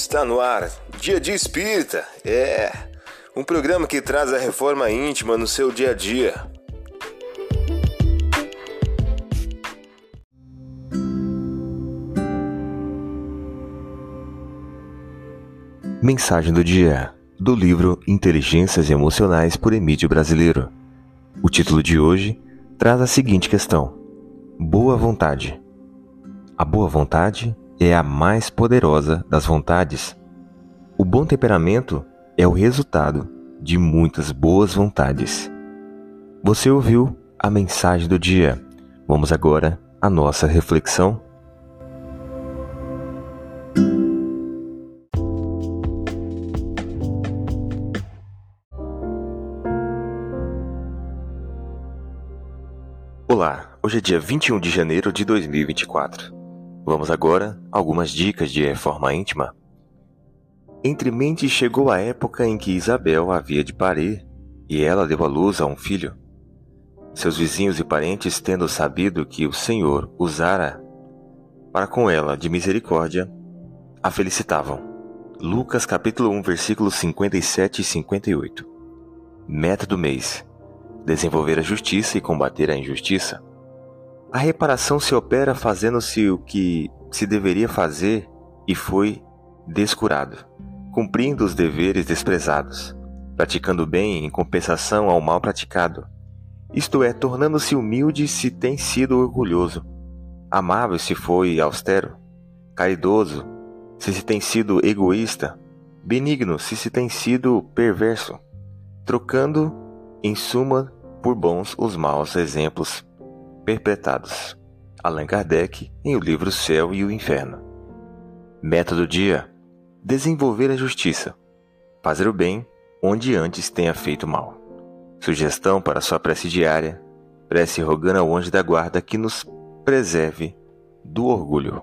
Está no ar, Dia de Espírita. É um programa que traz a reforma íntima no seu dia a dia. Mensagem do dia do livro Inteligências Emocionais por Emílio Brasileiro. O título de hoje traz a seguinte questão: Boa vontade. A boa vontade é a mais poderosa das vontades. O bom temperamento é o resultado de muitas boas vontades. Você ouviu a mensagem do dia. Vamos agora à nossa reflexão. Olá, hoje é dia 21 de janeiro de 2024. Vamos agora algumas dicas de reforma íntima. Entre mentes chegou a época em que Isabel havia de parir e ela deu à luz a um filho. Seus vizinhos e parentes, tendo sabido que o Senhor usara para com ela de misericórdia, a felicitavam. Lucas capítulo 1, versículos 57 e 58. Meta do mês: desenvolver a justiça e combater a injustiça. A reparação se opera fazendo-se o que se deveria fazer e foi descurado, cumprindo os deveres desprezados, praticando bem em compensação ao mal praticado, isto é, tornando-se humilde se tem sido orgulhoso, amável se foi austero, caridoso se se tem sido egoísta, benigno se se tem sido perverso, trocando, em suma, por bons os maus exemplos perpetrados. Allan Kardec, em o livro Céu e o Inferno. Método dia: desenvolver a justiça, fazer o bem onde antes tenha feito mal. Sugestão para sua prece diária: prece rogando ao anjo da guarda que nos preserve do orgulho.